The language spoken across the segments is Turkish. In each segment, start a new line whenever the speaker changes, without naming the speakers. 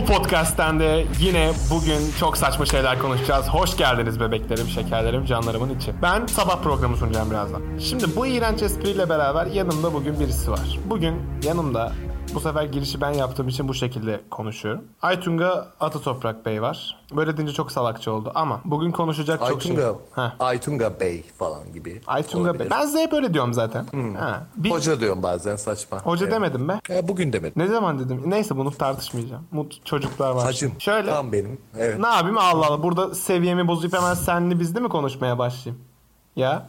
Bu podcast'ten de yine bugün çok saçma şeyler konuşacağız. Hoş geldiniz bebeklerim, şekerlerim, canlarımın içi. Ben sabah programı sunacağım birazdan. Şimdi bu iğrenç espriyle beraber yanımda bugün birisi var. Bugün yanımda bu sefer girişi ben yaptığım için bu şekilde konuşuyorum. Aytunga Atatoprak Bey var. Böyle deyince çok salakça oldu ama bugün konuşacak çok şey.
Aytunga,
Heh.
Aytunga Bey falan gibi.
Aytunga Bey.
olabilir.
Ben size hep öyle diyorum zaten. Ha. Bir, hoca,
Hoca diyorum bazen saçma. Evet.
demedim be.
E, bugün demedim.
Ne zaman dedim? Neyse bunu tartışmayacağım. Mut çocuklar var.
Hacım.
Şöyle.
Tam benim. Evet.
Ne yapayım Allah Allah. Burada seviyemi bozup hemen senli bizli mi konuşmaya başlayayım? Ya.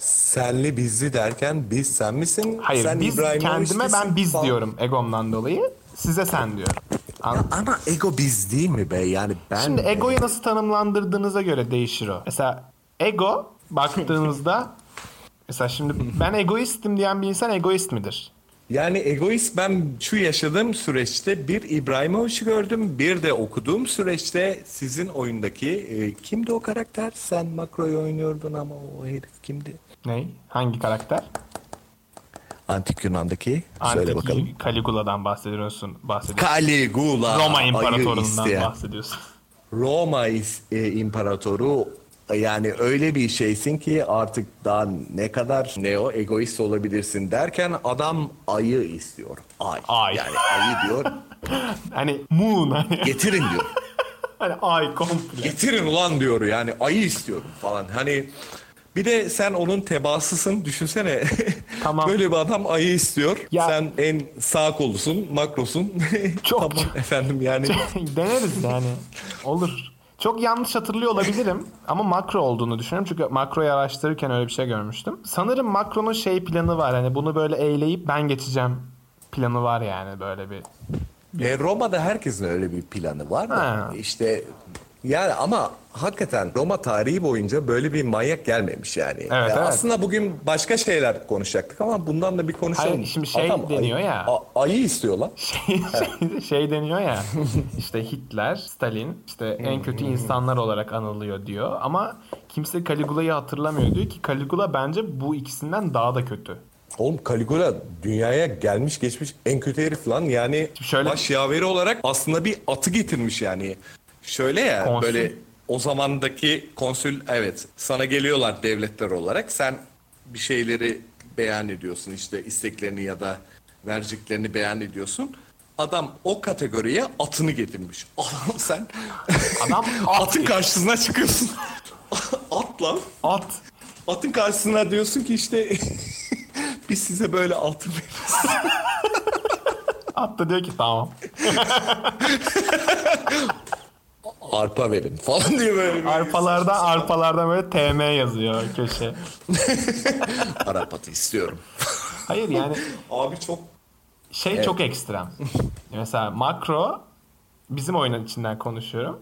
Senli bizli derken biz sen misin?
Hayır
sen
biz
İbrahimovic
kendime ben biz
falan.
diyorum egomdan dolayı. Size sen diyorum. Anladın?
Ama ego biz değil mi be? Yani ben...
Şimdi egoyu nasıl tanımlandırdığınıza göre değişir o. Mesela ego baktığınızda mesela şimdi ben egoistim diyen bir insan egoist midir?
Yani egoist ben şu yaşadığım süreçte bir İbrahimovic'i gördüm. Bir de okuduğum süreçte sizin oyundaki e, kimdi o karakter? Sen makroyu oynuyordun ama o herif kimdi?
Ne? Hangi karakter?
Antik Yunan'daki. Söyle
Antik
bakalım.
Caligula'dan bahsediyorsun. bahsediyorsun.
Caligula.
Roma İmparatorundan bahsediyorsun.
Roma e, İmparatoru yani öyle bir şeysin ki artık daha ne kadar ne o egoist olabilirsin derken adam ayı istiyor. Ay.
Ay.
Yani ayı diyor.
Hani moon hani,
Getirin diyor.
hani ay komple.
Getirin ulan diyor yani ayı istiyorum falan. Hani bir de sen onun tebaasısın düşünsene.
Tamam.
Böyle bir adam ayı istiyor.
Ya-
Sen en sağ kolusun, makrosun.
Çok-
tamam efendim yani.
Deneriz yani. Olur. Çok yanlış hatırlıyor olabilirim ama makro olduğunu düşünüyorum. Çünkü makroyu araştırırken öyle bir şey görmüştüm. Sanırım makronun şey planı var. Hani bunu böyle eğleyip ben geçeceğim planı var yani böyle bir.
E, Roma'da herkesin öyle bir planı var da
Ha.
işte yani ama hakikaten Roma tarihi boyunca böyle bir manyak gelmemiş yani.
Evet,
E,
evet.
Aslında bugün başka şeyler konuşacaktık ama bundan da bir konuşalım.
Hayır, şimdi şey
Adam
deniyor
ayı,
ya.
a- ayı istiyorlar.
şey, şey, şey deniyor ya işte Hitler, Stalin işte en kötü insanlar olarak anılıyor diyor ama kimse Caligula'yı hatırlamıyor diyor ki Caligula bence bu ikisinden daha da kötü.
Oğlum Caligula dünyaya gelmiş geçmiş en kötü herif lan. Yani
Şöyle-
baş yaveri olarak aslında bir atı getirmiş yani. Şöyle ya
Konsül.
böyle o zamandaki konsül evet sana geliyorlar devletler olarak sen bir şeyleri beyan ediyorsun işte isteklerini ya da vereceklerini beyan ediyorsun. Adam o kategoriye atını getirmiş. Adam sen
Adam at
atın karşısına çıkıyorsun. at lan.
At.
Atın karşısına diyorsun ki işte biz size böyle altın veririz.
At da diyor ki tamam.
Arpa verin falan diye böyle.
Arpalardan arpalardan böyle TM yazıyor köşe.
Arap atı istiyorum.
Hayır yani
Abi çok
şey çok ekstrem. mesela makro bizim oyunun içinden konuşuyorum.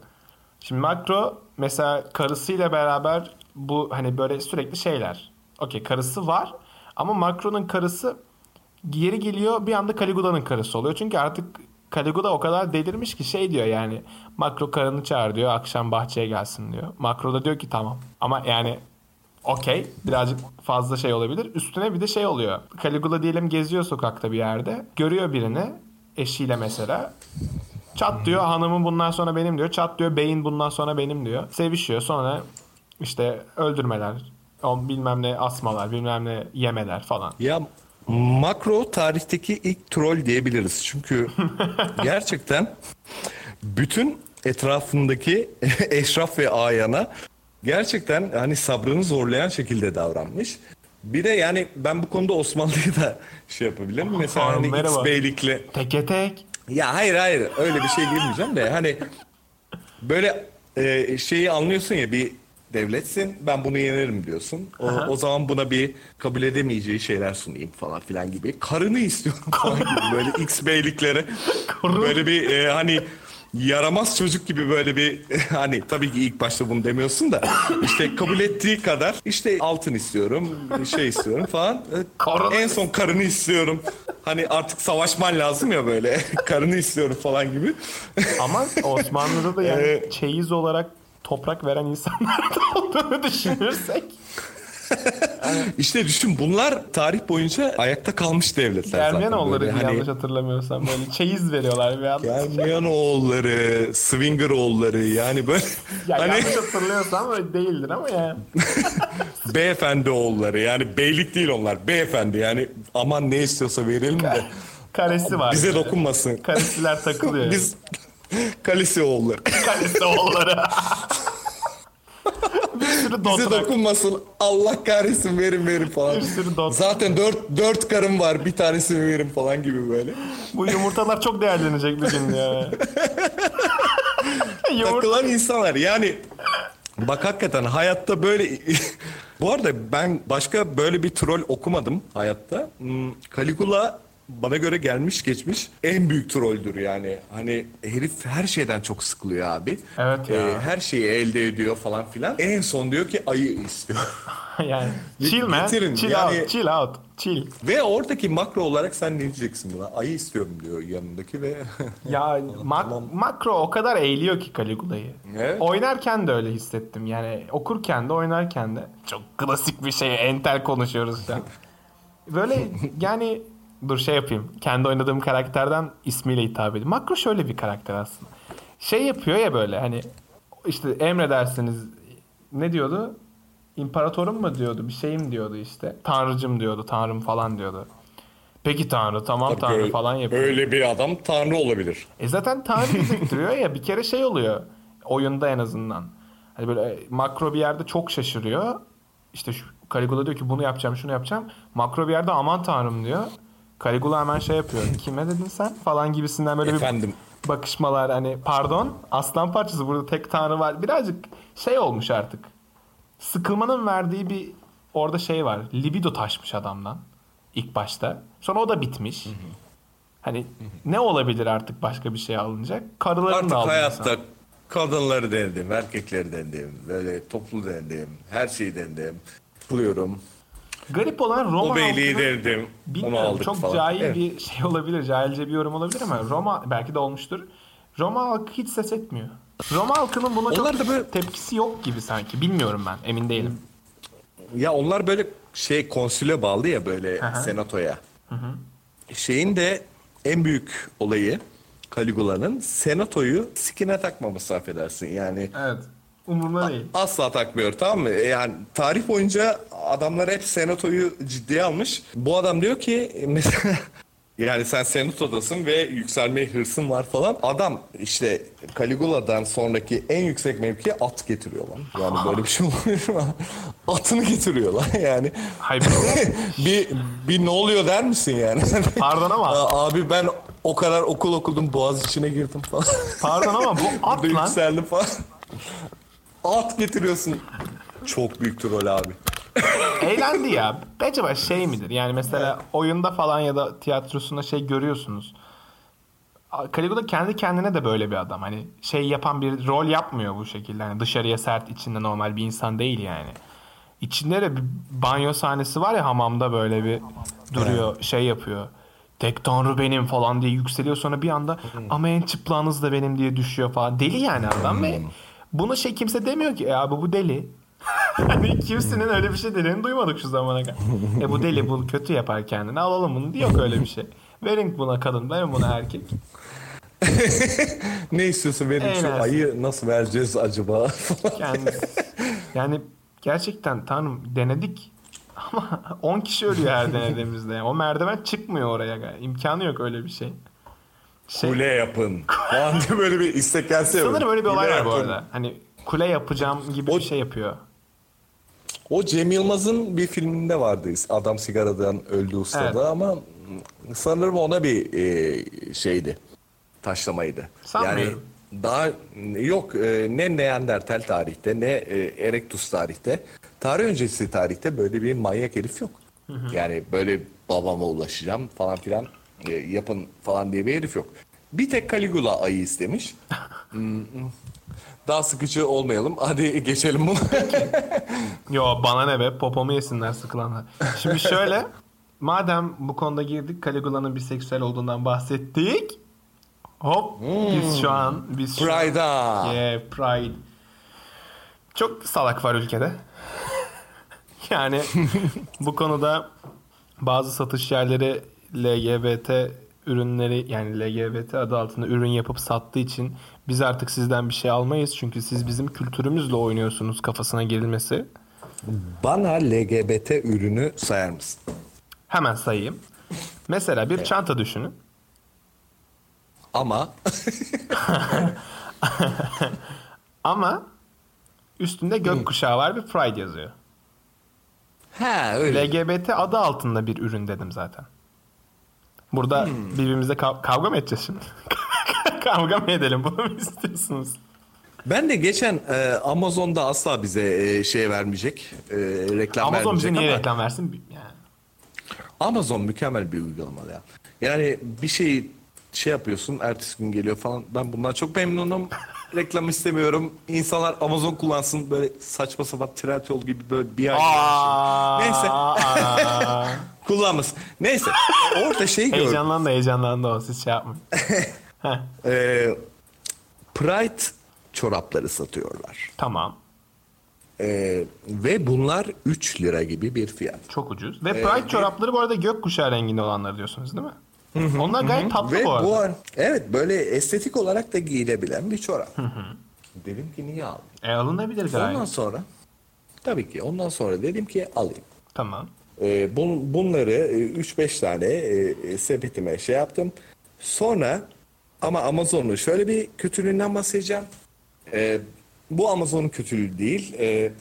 Şimdi makro mesela karısıyla beraber bu hani böyle sürekli şeyler. Okey karısı var ama makronun karısı geri geliyor bir anda Caligula'nın karısı oluyor. Çünkü artık Caligula o kadar delirmiş ki şey diyor yani makro karını çağır diyor akşam bahçeye gelsin diyor. Makro da diyor ki tamam ama yani okey birazcık fazla şey olabilir. Üstüne bir de şey oluyor. Caligula diyelim geziyor sokakta bir yerde. Görüyor birini eşiyle mesela. Çat diyor hanımım bundan sonra benim diyor. Çat diyor beyin bundan sonra benim diyor. Sevişiyor sonra işte öldürmeler. Bilmem ne asmalar bilmem ne yemeler falan.
ya makro tarihteki ilk troll diyebiliriz. Çünkü gerçekten bütün etrafındaki eşraf ve ayana gerçekten hani sabrını zorlayan şekilde davranmış. Bir de yani ben bu konuda Osmanlı'yı da şey yapabilirim. Mesela
Aa,
hani
merhaba.
X beylikle
Teke tek.
Ya hayır hayır öyle bir şey girmeyeceğim de hani böyle e, şeyi anlıyorsun ya bir devletsin ben bunu yenerim diyorsun. O, o zaman buna bir kabul edemeyeceği şeyler sunayım falan filan gibi. Karını istiyorum falan gibi böyle X beyliklere böyle bir e, hani yaramaz çocuk gibi böyle bir hani tabii ki ilk başta bunu demiyorsun da işte kabul ettiği kadar işte altın istiyorum şey istiyorum falan. E,
Karını-
En son karını istiyorum. Hani artık savaşman lazım ya böyle. karını istiyorum falan gibi.
Ama Osmanlı'da da yani
Ee,
çeyiz olarak toprak veren insanlar da olduğunu düşünürsek.
işte düşün bunlar tarih boyunca ayakta kalmış devletler zaten.
Germiyanoğulları hani... yanlış hatırlamıyorsam böyle çeyiz veriyorlar bir anda.
Germiyanoğulları, Swingeroğulları yani böyle
Ya
hani
yanlış hatırlıyorsam öyle değildir ama ya.
beyefendi oğulları yani beylik değil onlar beyefendi yani aman ne istiyorsa verelim de
Karesi var.
bize
böyle.
dokunmasın.
Karesiler takılıyor.
Biz kalesi oğulları.
Karesi oğulları. bir sürü
Bize dokunmasın. Allah kahretsin verin verin falan.
Bir sürü dot.
Zaten dört, dört karım var bir tanesini verin falan gibi böyle.
Bu yumurtalar çok değerlenecek bir gün ya.
Takılan insanlar yani bak hakikaten hayatta böyle bu arada ben başka böyle bir troll okumadım hayatta. Hmm, Caligula bana göre gelmiş geçmiş en büyük trolldür yani. Hani herif her şeyden çok sıkılıyor abi.
Evet ya.
Ee, her şeyi elde ediyor falan filan. En son diyor ki ayı istiyor.
yani chill man.
Getirin,
Chill
yani-
out. Chill out. Chill.
ve oradaki makro olarak sen ne diyeceksin buna? Ayı istiyorum diyor yanındaki ve
Ya mak- makro o kadar eğiliyor ki Caligula'yı.
Evet.
Oynarken de öyle hissettim. Yani okurken de oynarken de. Çok klasik bir şey. Entel konuşuyoruz şu an. Böyle yani dur şey yapayım. Kendi oynadığım karakterden ismiyle hitap edeyim. Makro şöyle bir karakter aslında. Şey yapıyor ya böyle hani işte emredersiniz ne diyordu? İmparatorum mu diyordu? Bir şeyim diyordu işte. Tanrıcım diyordu. Tanrım falan diyordu. Peki Tanrı tamam Tanrı
Böyle-
falan yapıyor.
Öyle bir adam tanrı olabilir.
E zaten Tanrı dedirtiyor ya bir kere şey oluyor. Oyunda en azından. Hani böyle e, makro bir yerde çok şaşırıyor. İşte şu Caligula diyor ki bunu yapacağım şunu yapacağım. Makro bir yerde aman tanrım diyor. Caligula hemen şey yapıyor. Kime dedin sen? Falan gibisinden böyle
Efendim
bir bakışmalar hani pardon aslan parçası burada tek tanrı var. Birazcık şey olmuş artık. Sıkılmanın verdiği bir orada şey var. Libido taşmış adamdan ilk başta. Sonra o da bitmiş. Hani ne olabilir artık başka bir şey alınacak? Karılarını
Artık
da
hayatta
insan.
kadınları denedim, erkekleri denedim, böyle toplu denedim, her şeyi denedim. Buluyorum.
Garip olan Roma halkının-
denedim, onu aldık
çok
falan.
cahil
Evet.
bir şey olabilir. Cahilce bir yorum olabilir ama Roma belki de olmuştur. Roma halkı hiç ses etmiyor. Roma halkının buna
Onlar
çok
da böyle-
tepkisi yok gibi sanki. Bilmiyorum ben. Emin değilim.
Ya onlar böyle şey konsüle bağlı ya böyle
Aha.
senatoya. Şeyin de en büyük olayı Caligula'nın senatoyu sikine takmaması affedersin. Yani
Evet. Umurumda değil.
asla takmıyor tamam mı? Yani tarih boyunca adamlar hep senatoyu ciddiye almış. Bu adam diyor ki mesela yani sen senatodasın ve yükselmeye hırsın var falan. Adam işte Caligula'dan sonraki en yüksek mevkiye at getiriyor lan. Yani böyle bir şey olmuyor mu? Atını getiriyorlar yani.
Hayır, bir-
bir, ne oluyor der misin yani?
Pardon ama
Abi ben o kadar okul okudum boğaz içine girdim falan.
pardon ama bu at lan
yükseldim falan. At getiriyorsun. Çok büyük troll abi.
eğlendi ya. Acaba şey midir? Yani mesela oyunda falan ya da tiyatrosunda şey görüyorsunuz. Caligula kendi kendine de böyle bir adam. Hani şey yapan bir rol yapmıyor bu şekilde. Hani dışarıya sert, içinde normal bir insan değil yani. İçinde de bir banyo sahnesi var ya hamamda böyle bir duruyor, şey yapıyor. Tek tanrı benim falan diye yükseliyor sonra bir anda ama en çıplağınız da benim diye düşüyor falan. Deli yani adam ve bunu şey kimse demiyor ki e abi bu deli. hani kimsenin öyle bir şey dediğini duymadık şu zamana kadar. E bu deli bu kötü yapar kendini alalım bunu diyor yok öyle bir şey. Verin buna kadın verin buna erkek.
Ne istiyorsun benim şu ayı nasıl vereceğiz acaba?
Kendisi. Yani gerçekten tanrım denedik ama 10 kişi ölüyor her denediğimizde. Yani o merdiven çıkmıyor oraya. İmkanı yok öyle bir şey. Şey
Kule yapın. Falan diye böyle bir istek gelse
sanırım öyle bir olay var bu arada. Hani kule yapacağım gibi
O-
bir şey yapıyor.
O Cem Yılmaz'ın bir filminde vardı. Adam sigaradan öldü ustada
Evet.
ama sanırım ona bir e, şeydi. Taşlamaydı.
Sanmıyorum.
Yani daha yok e, ne Neandertal tarihte ne e, Erectus tarihte. Tarih öncesi tarihte böyle bir manyak herif yok. Yani böyle babama ulaşacağım falan filan e, yapın falan diye bir herif yok. Bir tek Caligula ayı istemiş. Hmm, Daha sıkıcı olmayalım. Hadi geçelim bunu.
Yo bana ne be popomu yesinler sıkılanlar. Şimdi şöyle madem bu konuda girdik Caligula'nın biseksüel olduğundan bahsettik. Hop biz şu an biz şu an-
Pride'a.
Yeah, Pride. Çok salak var ülkede. Yani bu konuda bazı satış yerleri LGBT ürünleri yani LGBT adı altında ürün yapıp sattığı için biz artık sizden bir şey almayız çünkü siz bizim kültürümüzle oynuyorsunuz kafasına gelinmesi.
Bana LGBT ürünü sayar mısın?
Hemen sayayım. Mesela bir çanta düşünün.
Ama
Ama üstünde gökkuşağı var ve Pride yazıyor.
ha öyle.
LGBT adı altında bir ürün dedim zaten. Burada birbirimizle kav- kavga mı edeceğiz şimdi? kavga mı edelim? Bunu mu istiyorsunuz?
Ben de geçen e, Amazon'da asla bize e, şey vermeyecek, e, reklam
Amazon bize
vermeyecek
niye
ama
reklam versin? Yani.
Amazon mükemmel bir uygulama ya. Yani bir şey şey yapıyorsun, ertesi gün geliyor falan. Ben bundan çok memnunum. Reklam istemiyorum. İnsanlar Amazon kullansın böyle saçma sapan Trendyol gibi böyle bir ay.
Aa,
Neyse.
aa.
Kullanmasın. Neyse. Orada şey gördüm.
heyecanlandı heyecanlandı o siz şey yapmayın. Heh,
E, Pride çorapları satıyorlar.
tamam.
E, ve bunlar 3 lira gibi bir fiyat.
Çok ucuz. Ve Pride çorapları bu arada gökkuşağı renginde olanları diyorsunuz değil mi? Onlar gayet tatlı
Ve
bu arada.
bu an, evet böyle estetik olarak da giyilebilen bir çorap. Dedim ki niye almayayım?
E, alınabilir gayet.
Ondan sonra tabii ki ondan sonra dedim ki alayım.
Tamam.
Ee, bun, bunları e, 3-5 tane e, e, sepetime şey yaptım. Sonra ama Amazon'un şöyle bir kötülüğünden bahsedeceğim. Ee, bu Amazon'un kötülüğü değil. e,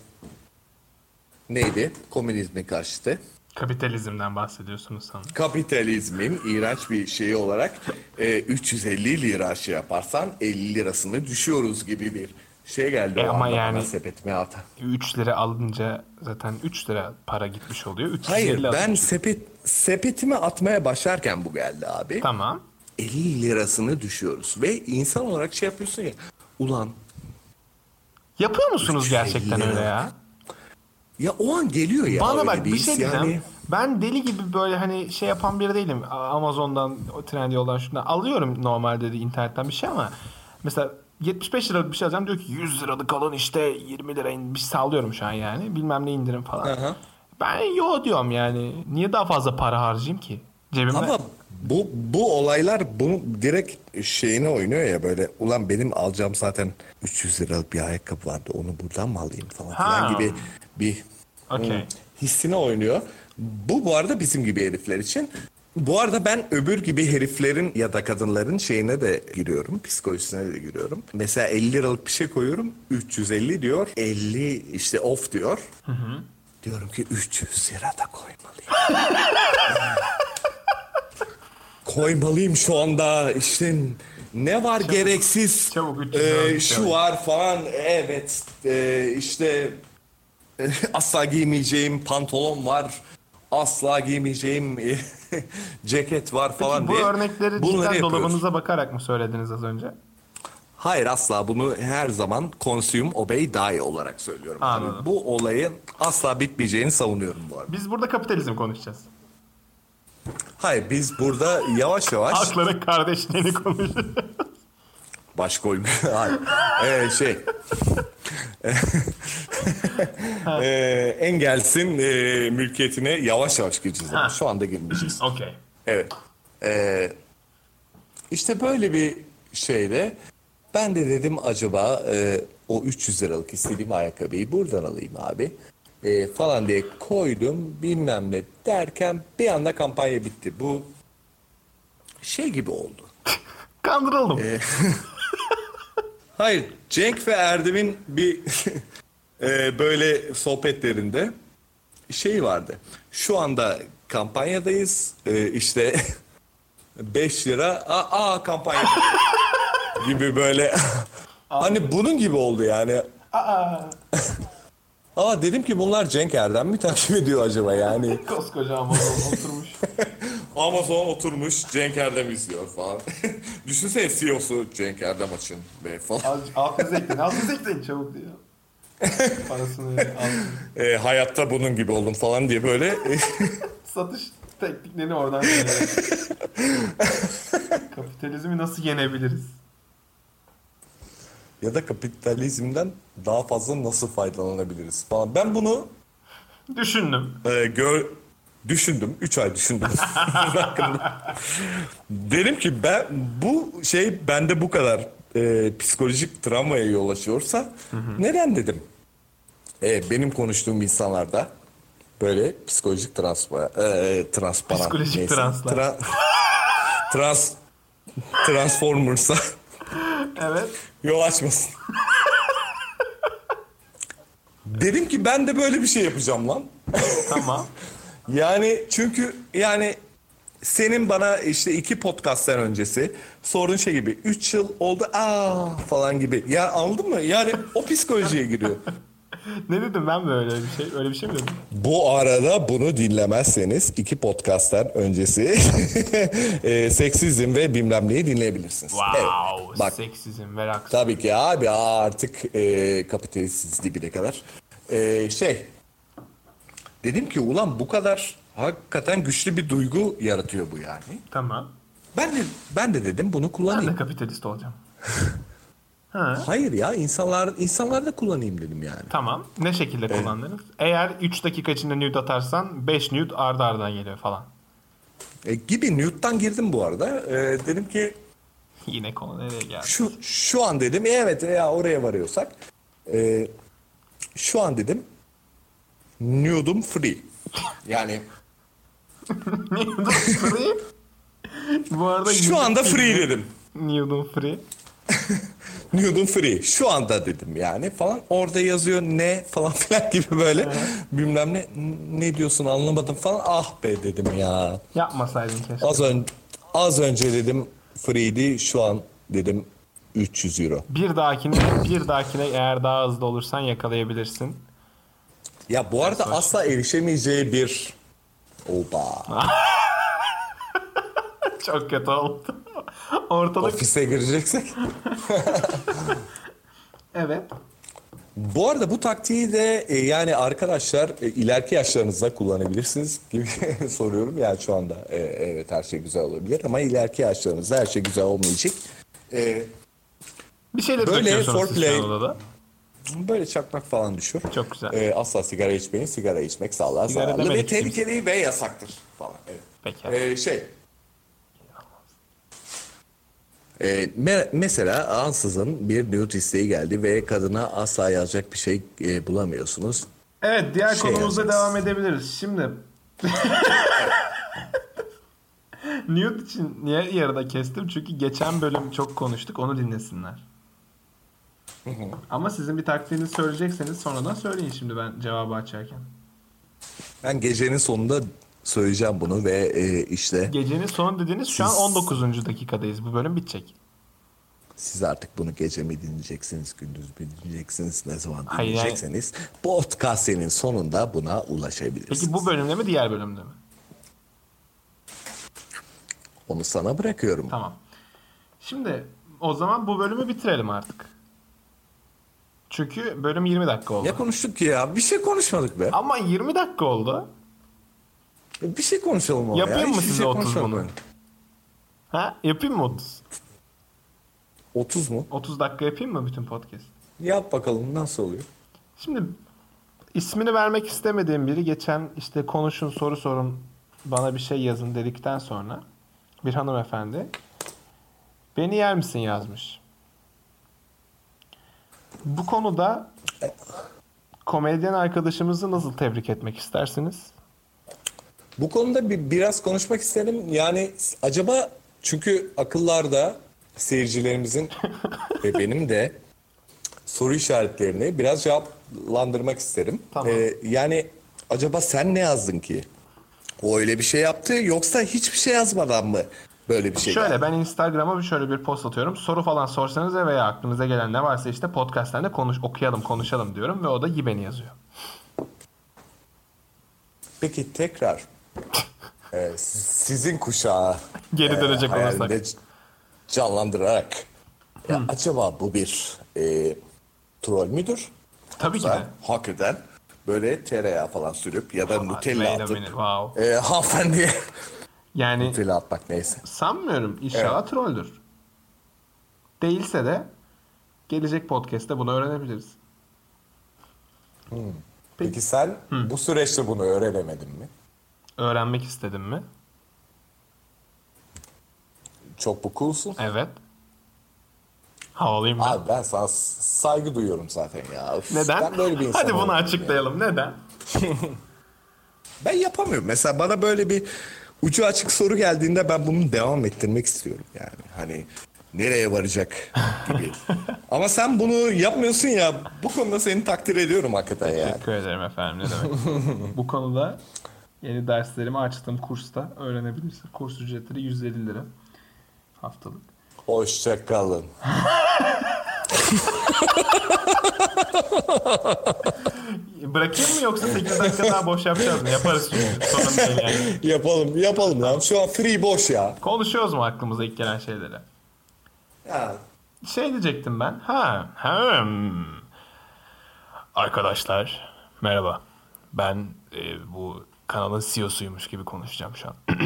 neydi? Komünizmin karşıtı.
Kapitalizmden bahsediyorsunuz sanırım.
kapitalizmin iğrenç bir şeyi olarak e, 350 lira şey yaparsan 50 lirasını düşüyoruz gibi bir şey geldi.
E
o
ama yani-
bana sepetime ata.
3 lira alınca zaten 3 lira para gitmiş oluyor. 350
Hayır ben
atmış.
sepet sepetime atmaya başlarken bu geldi abi.
Tamam.
50 lirasını düşüyoruz ve insan olarak şey yapıyorsun ya ulan
Yapıyor musunuz
350
gerçekten öyle ya?
Ya o an geliyor ya
Bana bak bir
his.
şey diyeceğim.
Yani,
Ben deli gibi böyle hani şey yapan biri değilim. Amazon'dan, o Trendyol'dan şundan alıyorum normalde de internetten bir şey ama mesela 75 liralık bir şey alacağım diyor ki 100 liralık alın işte 20 lira in- bir sağlıyorum şu an yani. Bilmem ne indirim falan.
Aha.
Ben yo diyorum yani. Niye daha fazla para harcayayım ki? Cebimde.
Ama bu bu olaylar bunu direkt şeyine oynuyor ya böyle ulan benim alacağım zaten 300 liralık bir ayakkabı vardı onu buradan mı alayım falan
Ha.
filan gibi bir
Okey.
hmm, hissine oynuyor. Bu bu arada bizim gibi herifler için. Bu arada ben öbür gibi heriflerin ya da kadınların şeyine de giriyorum. Psikolojisine de giriyorum. Mesela 50 liralık bir şey koyuyorum. 350 diyor. 50 işte off diyor. Diyorum ki 300 lira da koymalıyım. koymalıyım şu anda. İşte ne var gereksiz?
çabuk 300
Ee,
liralık
şu var falan. Evet. Ee, işte e, asla giymeyeceğim pantolon var. Asla giymeyeceğim ceket var falan
Peki bu
diye.
örnekleri
Bunları
cidden
yapıyoruz.
dolabınıza bakarak mı söylediniz az önce?
Hayır asla bunu her zaman consume, obey, die olarak söylüyorum. Yani
Anladım.
bu olayın asla bitmeyeceğini savunuyorum bu arada.
Biz burada kapitalizm konuşacağız.
Hayır biz burada yavaş yavaş
Halkların kardeşliğini konuşacağız.
baş koymuyor. Hayır. Ee, şey. ee, engelsin e, mülkiyetine yavaş yavaş gireceğiz. ama
Ha.
Şu anda girmeyeceğiz.
Okey.
Evet. Ee, işte böyle bir şeyde ben de dedim acaba e, o 300 liralık istediğim ayakkabıyı buradan alayım abi. E, falan diye koydum bilmem ne derken bir anda kampanya bitti. Bu şey gibi oldu.
Kandırıldım.
Hayır Cenk ve Erdem'in bir e, böyle sohbetlerinde şey vardı. Şu anda kampanyadayız. E, işte 5 lira aa, aa kampanya gibi böyle hani bunun gibi oldu yani.
Aa,
Aa dedim ki bunlar Cenk Erdem mi takip ediyor acaba yani?
koskoca oturmuş.
Amazon oturmuş Cenk Erdem izliyor falan. Düşünsene CEO'su Cenk Erdem açın be falan.
Az, altınızı ekleyin, altınızı ekleyin çabuk diyor. Parasını altın.
E, hayatta bunun gibi oldum falan diye böyle
Satış tekniklerini oradan. Kapitalizmi nasıl yenebiliriz?
ya da kapitalizmden daha fazla nasıl faydalanabiliriz falan. Ben bunu
Düşündüm.
e, gör düşündüm. 3 ay düşündüm. Dedim ki ben bu şey bende bu kadar e, psikolojik travmaya yol açıyorsa neden dedim. E, benim konuştuğum insanlarda böyle psikolojik transpa, e, transparan
Psikolojik
neyse,
translar.
tra- trans Transformers'a
Evet.
yol açmasın. Dedim ki ben de böyle bir şey yapacağım lan.
Tamam.
Yani çünkü yani senin bana işte iki podcastlar öncesi sorduğun şey gibi 3 yıl oldu aa falan gibi. Ya anladın mı? Yani o psikolojiye giriyor.
ne dedim ben böyle bir şey? Öyle bir şey mi dedim?
Bu arada bunu dinlemezseniz iki podcastlar öncesi e, seksizm ve bilmem neyi dinleyebilirsiniz.
Wow.
Evet. Bak
Seksizm ve
tabii ki abi artık e, kapitalistiz dibine kadar. E, şey dedim ki ulan bu kadar hakikaten güçlü bir duygu yaratıyor bu yani.
Tamam.
Ben de ben de dedim bunu
Ben
kullanayım.
de kapitalist olacağım. ha.
Hayır ya insanlar insanlar da kullanayım dedim yani.
Tamam. Ne şekilde kullandınız? Eğer 3 dakika içinde nude atarsan 5 nude ardı ardına geliyor falan.
E, gibi Newt'tan girdim bu arada. E, dedim ki
Yine konu nereye geldi?
şu şu an dedim e, evet ya oraya varıyorsak e, şu an dedim nude'um free. Yani
Nude'um free. Bu arada
şu anda free dedim.
Nude'um free.
Nude'um free. Şu anda dedim yani falan. Orada yazıyor ne falan filan gibi böyle. Bilmem ne ne diyorsun anlamadım falan. Ah be dedim ya.
Yapmasaydın keşke.
Az ön az önce dedim free'di. Şu an dedim 300 euro.
Bir dahakine, bir dahakine eğer daha hızlı olursan yakalayabilirsin.
Ya bu arada asla erişemeyeceği bir Oba.
Çok kötü oldu. Ortalık
Ofise gireceksek.
evet.
Bu arada bu taktiği de e, yani arkadaşlar e, ileriki yaşlarınızda kullanabilirsiniz gibi soruyorum. Yani şu anda e, evet her şey güzel olabilir ama ileriki yaşlarınızda her şey güzel olmayacak. E,
Bir şeyler
Böyle foreplay-
odada.
Böyle çakmak falan düşür.
Çok güzel.
E, asla sigara içmeyin. Sigara içmek sağlığa
Sigara
zararlı ve
kimse.
tehlikeli ve yasaktır falan. Evet.
Peki.
E, şey. E, me- mesela ansızın bir nude isteği geldi ve kadına asla yazacak bir şey e, bulamıyorsunuz.
Evet diğer
Şey
konumuza
yazacağız.
devam edebiliriz. Şimdi Nude için niye yarıda kestim? Çünkü geçen bölüm çok konuştuk. Onu dinlesinler. Ama sizin bir taktiğinizi söyleyecekseniz sonradan söyleyin şimdi ben cevabı açarken.
Ben gecenin sonunda söyleyeceğim bunu ve e, işte
Gecenin sonu dediğiniz şu an
Siz-
19. dakikadayız. Bu bölüm bitecek.
siz artık bunu gece mi dinleyeceksiniz, gündüz mü dinleyeceksiniz, ne zaman
Hayır, yani-
dinleyecekseniz podcast'inin sonunda buna ulaşabilirsiniz.
Peki bu bölümde mi diğer bölümde mi?
Onu sana bırakıyorum.
Tamam. Şimdi o zaman bu bölümü bitirelim artık. Çünkü bölüm 20 dakika oldu.
Ne konuştuk ki ya? Bir şey konuşmadık be.
Ama 20 dakika oldu.
Bir şey konuşalım ama
Yapayım
ya.
mı
Hiçbir
size
şey
30
konuşmadık
bunu? Ha? Yapayım mı 30?
30 mu?
30 dakika yapayım mı bütün podcast?
Yap bakalım nasıl oluyor?
Şimdi ismini vermek istemediğim biri geçen işte konuşun soru sorun bana bir şey yazın dedikten sonra bir hanımefendi beni yer misin yazmış. Bu konuda komedyen arkadaşımızı nasıl tebrik etmek istersiniz?
Bu konuda bir, biraz konuşmak isterim. Yani acaba çünkü akıllarda seyircilerimizin ve benim de soru işaretlerini biraz cevaplandırmak isterim.
Tamam.
Ee, yani acaba sen ne yazdın ki? O öyle bir şey yaptı yoksa hiçbir şey yazmadan mı böyle bir şey
Şöyle
geldi?
ben Instagram'a bir şöyle bir post atıyorum. Soru falan sorsanız veya aklınıza gelen ne varsa işte podcast'ten konuş okuyalım konuşalım diyorum ve o da beni yazıyor.
Peki tekrar e, sizin kuşağı
Geri dönecek olursak.
canlandırarak ya acaba bu bir e, troll müdür?
Tabii ki de.
Yoksa hakikaten böyle tereyağı falan sürüp ya da Nutella
Wait a
atıp
wow.
e, hanımefendiye
Yani
Nutella atmak neyse.
sanmıyorum. İnşallah trolldür. Değilse de gelecek podcast'te bunu öğrenebiliriz.
Peki sen bu süreçte bunu öğrenemedin mi?
Öğrenmek istedim mi?
Çok bu coolsun.
Evet. Havalıyım ben.
Abi ben sana saygı duyuyorum zaten ya.
Neden?
Ben böyle bir insan
Hadi bunu açıklayalım. Neden?
ya. Ben yapamıyorum. Mesela bana böyle bir ucu açık soru geldiğinde ben bunu devam ettirmek istiyorum yani. Hani nereye varacak gibi. Ama sen bunu yapmıyorsun ya. Bu konuda seni takdir ediyorum hakikaten ya.
Teşekkür ederim efendim. Ne demek? Bu konuda yeni derslerimi açtığım kursta öğrenebilirsin. Kurs ücretleri 150 lira haftalık.
Hoşçakalın.
Bırakayım mı yoksa 8 dakika daha boş yapacağız mı? Yaparız çünkü. Sorun değil yani.
yapalım, yapalım lan. Şu an free boş ya.
Konuşuyoruz mu aklımıza ilk gelen şeyleri?
Ya
Şey diyecektim ben. Ha, hmm. Arkadaşlar, merhaba. Ben e, bu kanalın CEO'suymuş gibi konuşacağım şu an.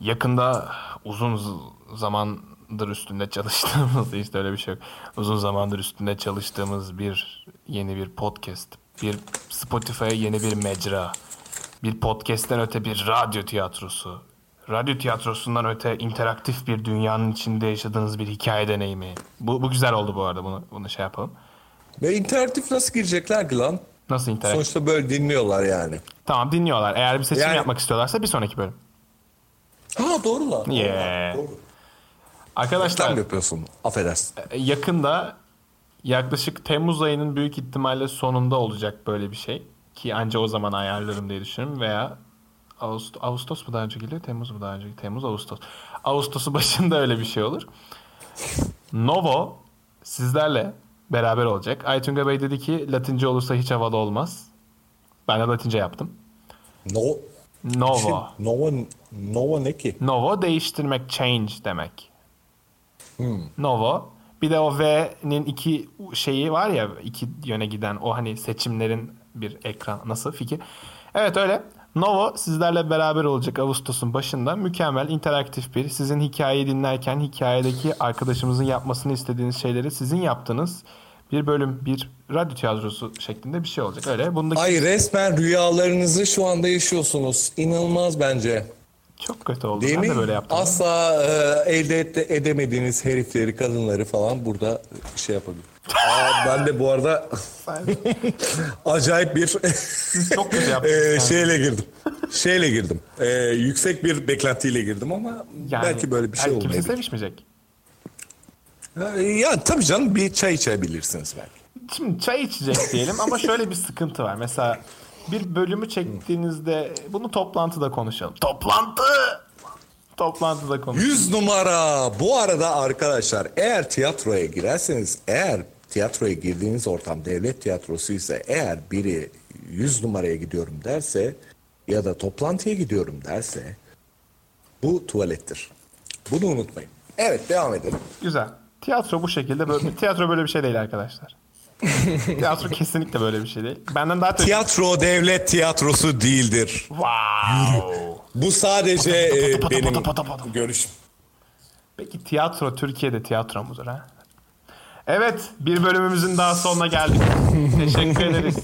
Yakında uzun zamandır üstünde çalıştığımız işte öyle bir şey yok. Uzun zamandır üstünde çalıştığımız bir yeni bir podcast, bir Spotify'a yeni bir mecra, bir podcast'ten öte bir radyo tiyatrosu, radyo tiyatrosundan öte interaktif bir dünyanın içinde yaşadığınız bir hikaye deneyimi. Bu, bu güzel oldu bu arada bunu, bunu şey yapalım.
Ve interaktif nasıl girecekler ki lan?
Nasıl interaktif?
Sonuçta böyle dinliyorlar yani.
Tamam dinliyorlar. Eğer bir seçim
Yani-
yapmak istiyorlarsa bir sonraki bölüm.
Ha doğru lan.
Yeah.
Doğru.
Arkadaşlar
Reklam yapıyorsun. Affedersin.
yakında yaklaşık Temmuz ayının büyük ihtimalle sonunda olacak böyle bir şey. Ki anca o zaman ayarlarım diye düşünüyorum veya Ağustos, Ağustos mu daha önce geliyor? Temmuz mu daha önce? Temmuz, Ağustos. Ağustos'un başında öyle bir şey olur. Novo sizlerle beraber olacak. Aytunga Bey dedi ki Latince olursa hiç havalı olmaz. Ben de Latince yaptım.
No.
Novo.
Nova, Nova ne ki?
Novo değiştirmek, change demek. Novo. Bir de o V'nin iki şeyi var ya, iki yöne giden o hani seçimlerin bir ekran. Nasıl fikir? Evet öyle. Novo sizlerle beraber olacak Ağustos'un başında. Mükemmel, interaktif bir. Sizin hikayeyi dinlerken hikayedeki arkadaşımızın yapmasını istediğiniz şeyleri sizin yaptığınız bir bölüm, bir radyo tiyatrosu şeklinde bir şey olacak. Öyle. Bundaki
Ay resmen rüyalarınızı şu anda yaşıyorsunuz. İnanılmaz bence.
Çok kötü oldu.
Değil
ben
mi?
de böyle yaptım.
Asla e, elde et- edemediğiniz herifleri, kadınları falan burada şey yapabilir. Aa, ben de bu arada acayip bir
çok kötü
e, şeyle girdim. Şeyle girdim. E, yüksek bir beklentiyle girdim ama
Yani,
belki böyle bir şey
yani Kimse
olmayabilir.
sevişmeyecek.
Ha, Ya tabii canım bir çay içebilirsiniz belki.
Şimdi çay içecek diyelim ama şöyle bir sıkıntı var. Mesela bir bölümü çektiğinizde bunu toplantıda konuşalım. Toplantı! Toplantıda konuşalım.
100 numara. Bu arada arkadaşlar eğer tiyatroya girerseniz eğer tiyatroya girdiğiniz ortam devlet tiyatrosu ise eğer biri 100 numaraya gidiyorum derse ya da toplantıya gidiyorum derse bu tuvalettir. Bunu unutmayın. Evet devam edelim.
Güzel. Tiyatro bu şekilde böyle tiyatro böyle bir şey değil arkadaşlar. tiyatro kesinlikle böyle bir şey değil. Benden daha.
Tiyatro devlet tiyatrosu değildir.
Wow.
Bu sadece e,
pata
benim
pata pata pata.
görüşüm.
Peki tiyatro Türkiye'de tiyatro mudur ha? Evet bir bölümümüzün daha sonuna geldik. Teşekkür ederiz.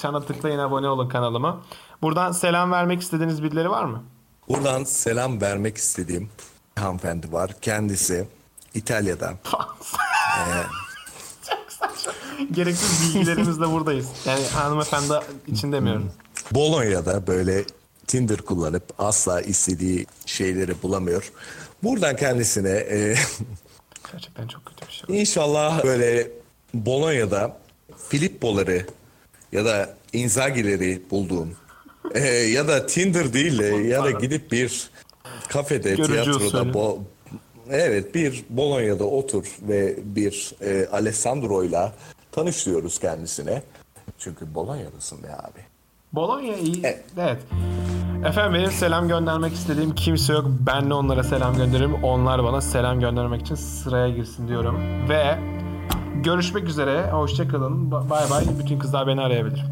Çana tıklayın abone olun kanalıma. Buradan selam vermek istediğiniz birileri var mı?
Buradan selam vermek istediğim hanımefendi var. Kendisi İtalya'dan.
Çok saçma. Gereksiz bilgilerimizle buradayız. Yani hanımefendi için demiyorum.
Bolonya'da böyle Tinder kullanıp asla istediği şeyleri bulamıyor. Buradan kendisine e,
Gerçekten çok kötü bir şey.
inşallah böyle Bolonya'da Filippo'ları ya da Inzaghi'leri bulduğum e, ya da Tinder değil de ya da gidip bir kafede,
Görücü
tiyatroda
usulü.
bo- Evet bir Bolonya'da otur ve bir e, Alessandro'yla tanışıyoruz kendisine. Çünkü Bolonya'dasın be abi.
Bologna iyi.
Evet.
Evet. Efendim benim selam göndermek istediğim kimse yok. Ben de onlara selam gönderirim. Onlar bana selam göndermek için sıraya girsin diyorum. Ve görüşmek üzere. Hoşçakalın. Bay bay. Bütün kızlar beni arayabilir.